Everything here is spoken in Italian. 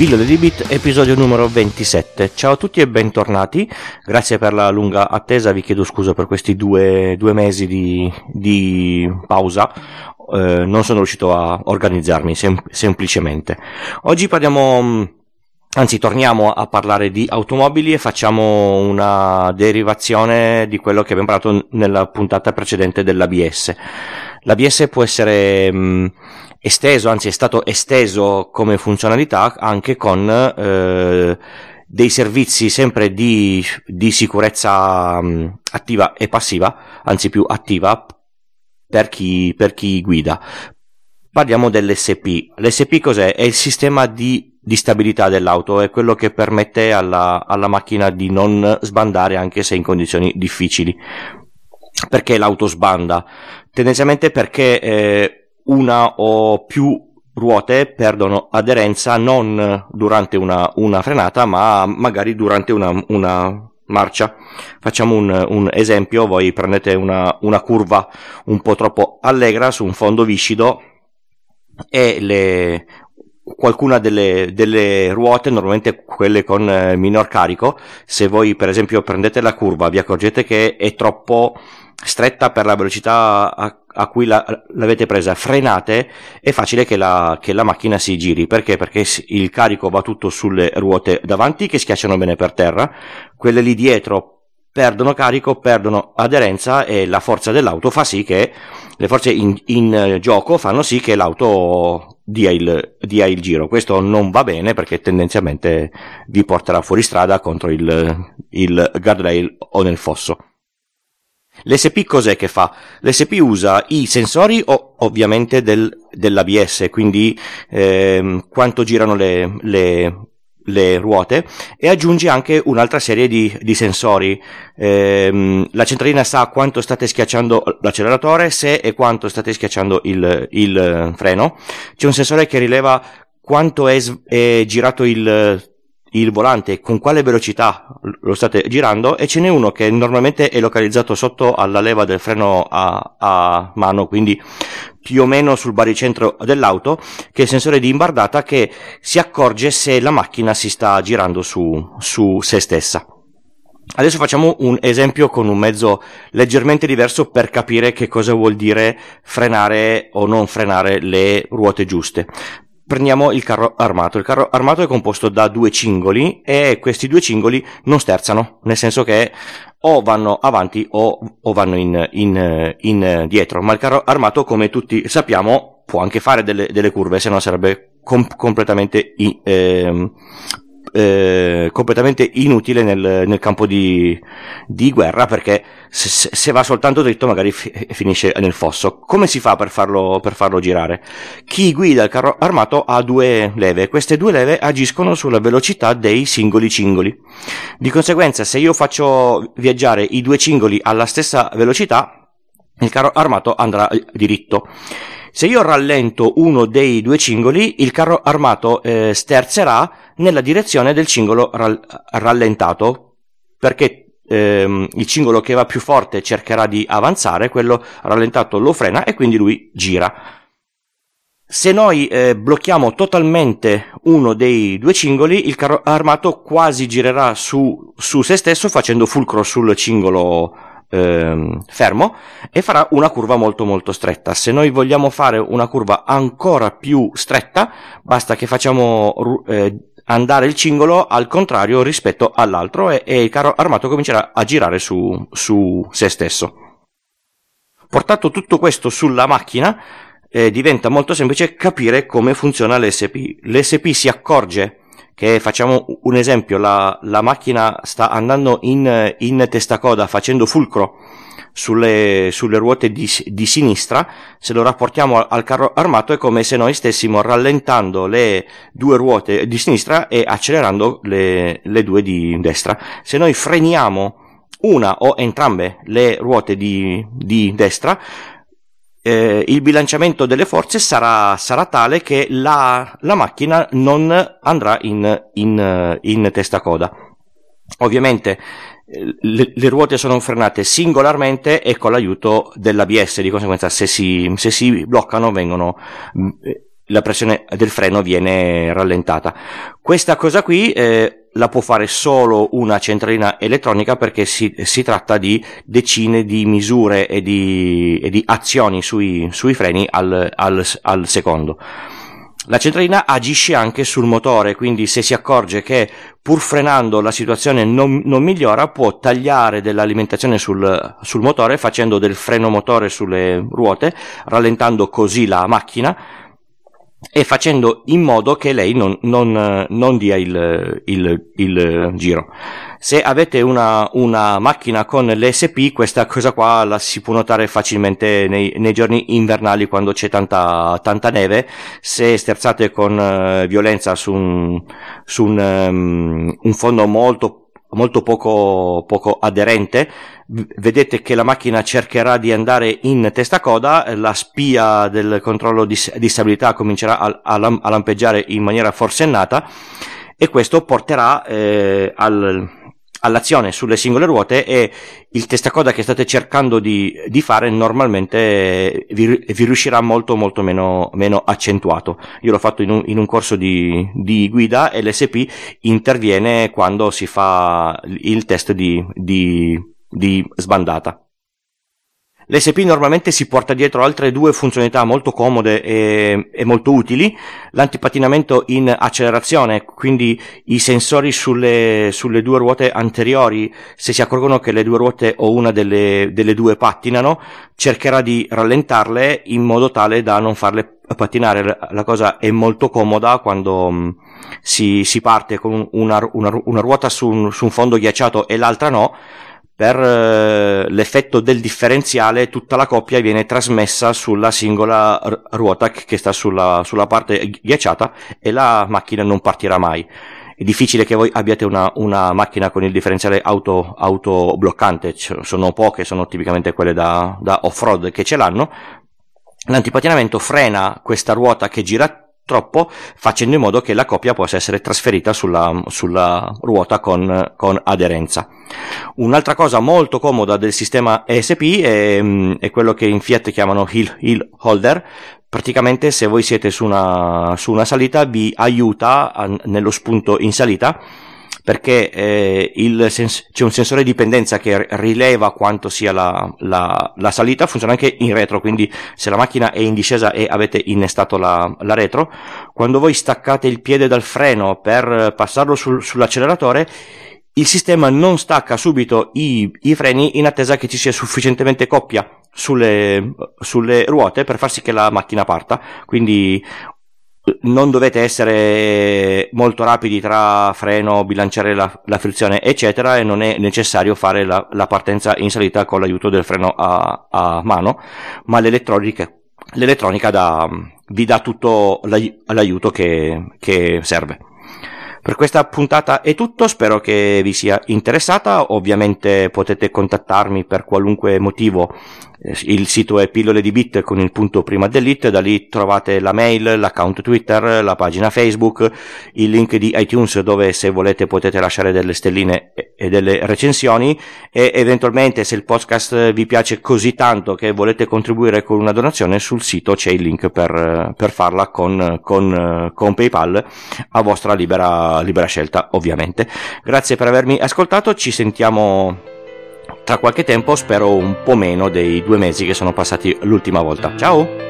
Pillole di Bit, episodio numero 27. Ciao a tutti e bentornati. Grazie per la lunga attesa, vi chiedo scusa per questi due, due mesi di, di pausa. Eh, non sono riuscito a organizzarmi sem- semplicemente. Oggi parliamo Anzi, torniamo a parlare di automobili e facciamo una derivazione di quello che abbiamo parlato nella puntata precedente dell'ABS. L'ABS può essere mh, esteso, anzi è stato esteso come funzionalità anche con eh, dei servizi sempre di, di sicurezza mh, attiva e passiva, anzi più attiva per chi, per chi guida. Parliamo dell'SP. L'SP cos'è? È il sistema di, di stabilità dell'auto, è quello che permette alla, alla macchina di non sbandare anche se in condizioni difficili. Perché l'auto sbanda? Tendenzialmente perché eh, una o più ruote perdono aderenza non durante una, una frenata, ma magari durante una, una marcia. Facciamo un, un, esempio, voi prendete una, una, curva un po' troppo allegra su un fondo viscido e le, qualcuna delle, delle, ruote, normalmente quelle con eh, minor carico, se voi per esempio prendete la curva, vi accorgete che è troppo stretta per la velocità a, a cui la, l'avete presa, frenate, è facile che la, che la macchina si giri. Perché? Perché il carico va tutto sulle ruote davanti che schiacciano bene per terra, quelle lì dietro perdono carico, perdono aderenza e la forza dell'auto fa sì che le forze in, in gioco fanno sì che l'auto dia il, dia il, giro. Questo non va bene perché tendenzialmente vi porterà fuori strada contro il, il guardrail o nel fosso. L'SP cos'è che fa? L'SP usa i sensori o, ovviamente del, dell'ABS, quindi ehm, quanto girano le, le, le, ruote e aggiunge anche un'altra serie di, di sensori. Ehm, la centralina sa quanto state schiacciando l'acceleratore, se e quanto state schiacciando il, il freno. C'è un sensore che rileva quanto è, è girato il il volante con quale velocità lo state girando e ce n'è uno che normalmente è localizzato sotto alla leva del freno a, a mano, quindi più o meno sul baricentro dell'auto, che è il sensore di imbardata che si accorge se la macchina si sta girando su, su se stessa. Adesso facciamo un esempio con un mezzo leggermente diverso per capire che cosa vuol dire frenare o non frenare le ruote giuste prendiamo il carro armato. Il carro armato è composto da due cingoli e questi due cingoli non sterzano, nel senso che o vanno avanti o, o vanno in, in, in, dietro. Ma il carro armato, come tutti sappiamo, può anche fare delle, delle curve, se no sarebbe com- completamente eh, eh, completamente inutile nel, nel campo di, di, guerra perché se, se, va soltanto dritto magari fi, finisce nel fosso. Come si fa per farlo, per farlo girare? Chi guida il carro armato ha due leve, queste due leve agiscono sulla velocità dei singoli cingoli. Di conseguenza se io faccio viaggiare i due cingoli alla stessa velocità, il carro armato andrà diritto. Se io rallento uno dei due cingoli, il carro armato eh, sterzerà nella direzione del cingolo rall- rallentato, perché ehm, il cingolo che va più forte cercherà di avanzare, quello rallentato lo frena e quindi lui gira. Se noi eh, blocchiamo totalmente uno dei due cingoli, il carro armato quasi girerà su, su se stesso facendo fulcro sul cingolo ehm, fermo e farà una curva molto molto stretta. Se noi vogliamo fare una curva ancora più stretta, basta che facciamo eh, andare il cingolo al contrario rispetto all'altro e, e il carro armato comincerà a girare su, su se stesso. Portato tutto questo sulla macchina, eh, diventa molto semplice capire come funziona l'SP. L'SP si accorge che facciamo un esempio, la, la macchina sta andando in, in testacoda facendo fulcro sulle, sulle ruote di, di, sinistra, se lo rapportiamo al carro armato è come se noi stessimo rallentando le due ruote di sinistra e accelerando le, le due di destra. Se noi freniamo una o entrambe le ruote di, di destra, eh, il bilanciamento delle forze sarà, sarà tale che la, la, macchina non andrà in, in, in testa coda. Ovviamente eh, le, le, ruote sono frenate singolarmente e con l'aiuto dell'ABS, di conseguenza se si, se si bloccano vengono la pressione del freno viene rallentata. Questa cosa qui eh, la può fare solo una centralina elettronica perché si, si tratta di decine di misure e di, e di azioni sui, sui freni al, al, al secondo. La centralina agisce anche sul motore, quindi se si accorge che pur frenando la situazione non, non migliora, può tagliare dell'alimentazione sul, sul motore facendo del freno motore sulle ruote, rallentando così la macchina e facendo in modo che lei non, non, non dia il, il, il, giro. Se avete una, una, macchina con l'ESP, questa cosa qua la si può notare facilmente nei, nei giorni invernali quando c'è tanta, tanta neve. Se sterzate con uh, violenza su un, su un, um, un fondo molto molto poco, poco aderente, vedete che la macchina cercherà di andare in testa coda, la spia del controllo di, di stabilità comincerà a, a, lampeggiare in maniera forsennata e questo porterà eh, al, all'azione sulle singole ruote e il testacoda che state cercando di, di fare normalmente vi, vi, riuscirà molto molto meno, meno accentuato. Io l'ho fatto in un, in un corso di, di, guida e l'SP interviene quando si fa il test di, di sbandata. L'SP normalmente si porta dietro altre due funzionalità molto comode e, e, molto utili, l'antipatinamento in accelerazione, quindi i sensori sulle, sulle, due ruote anteriori, se si accorgono che le due ruote o una delle, delle due pattinano, cercherà di rallentarle in modo tale da non farle pattinare. La cosa è molto comoda quando mm, si, si parte con una, una, una ruota su un, su un fondo ghiacciato e l'altra no, per eh, l'effetto del differenziale tutta la coppia viene trasmessa sulla singola ruota che sta sulla, sulla, parte ghiacciata e la macchina non partirà mai. È difficile che voi abbiate una, una macchina con il differenziale auto, autobloccante, sono poche, sono tipicamente quelle da, da off-road che ce l'hanno. L'antipatinamento frena questa ruota che gira troppo facendo in modo che la coppia possa essere trasferita sulla, sulla ruota con, con, aderenza. Un'altra cosa molto comoda del sistema ESP è, è quello che in Fiat chiamano hill, hill holder, praticamente se voi siete su una, su una salita vi aiuta a, nello spunto in salita perché eh, sens- c'è un sensore di dipendenza che rileva quanto sia la, la, la, salita, funziona anche in retro, quindi se la macchina è in discesa e avete innestato la, la retro, quando voi staccate il piede dal freno per passarlo sul, sull'acceleratore, il sistema non stacca subito i, i, freni in attesa che ci sia sufficientemente coppia sulle, sulle ruote per far sì che la macchina parta. Quindi non dovete essere molto rapidi tra freno, bilanciare la, la frizione, eccetera, e non è necessario fare la, la partenza in salita con l'aiuto del freno a, a mano, ma l'elettronica, l'elettronica da, vi dà tutto l'aiuto che, che serve. Per questa puntata è tutto, spero che vi sia interessata, ovviamente potete contattarmi per qualunque motivo il sito è pillole di bit con il punto prima dell'it, da lì trovate la mail, l'account Twitter, la pagina Facebook, il link di iTunes dove se volete potete lasciare delle stelline e delle recensioni e eventualmente se il podcast vi piace così tanto che volete contribuire con una donazione sul sito c'è il link per, per farla con, con, con PayPal a vostra libera, libera scelta ovviamente. Grazie per avermi ascoltato, ci sentiamo tra qualche tempo, spero un po' meno dei due mesi che sono passati l'ultima volta. Ciao!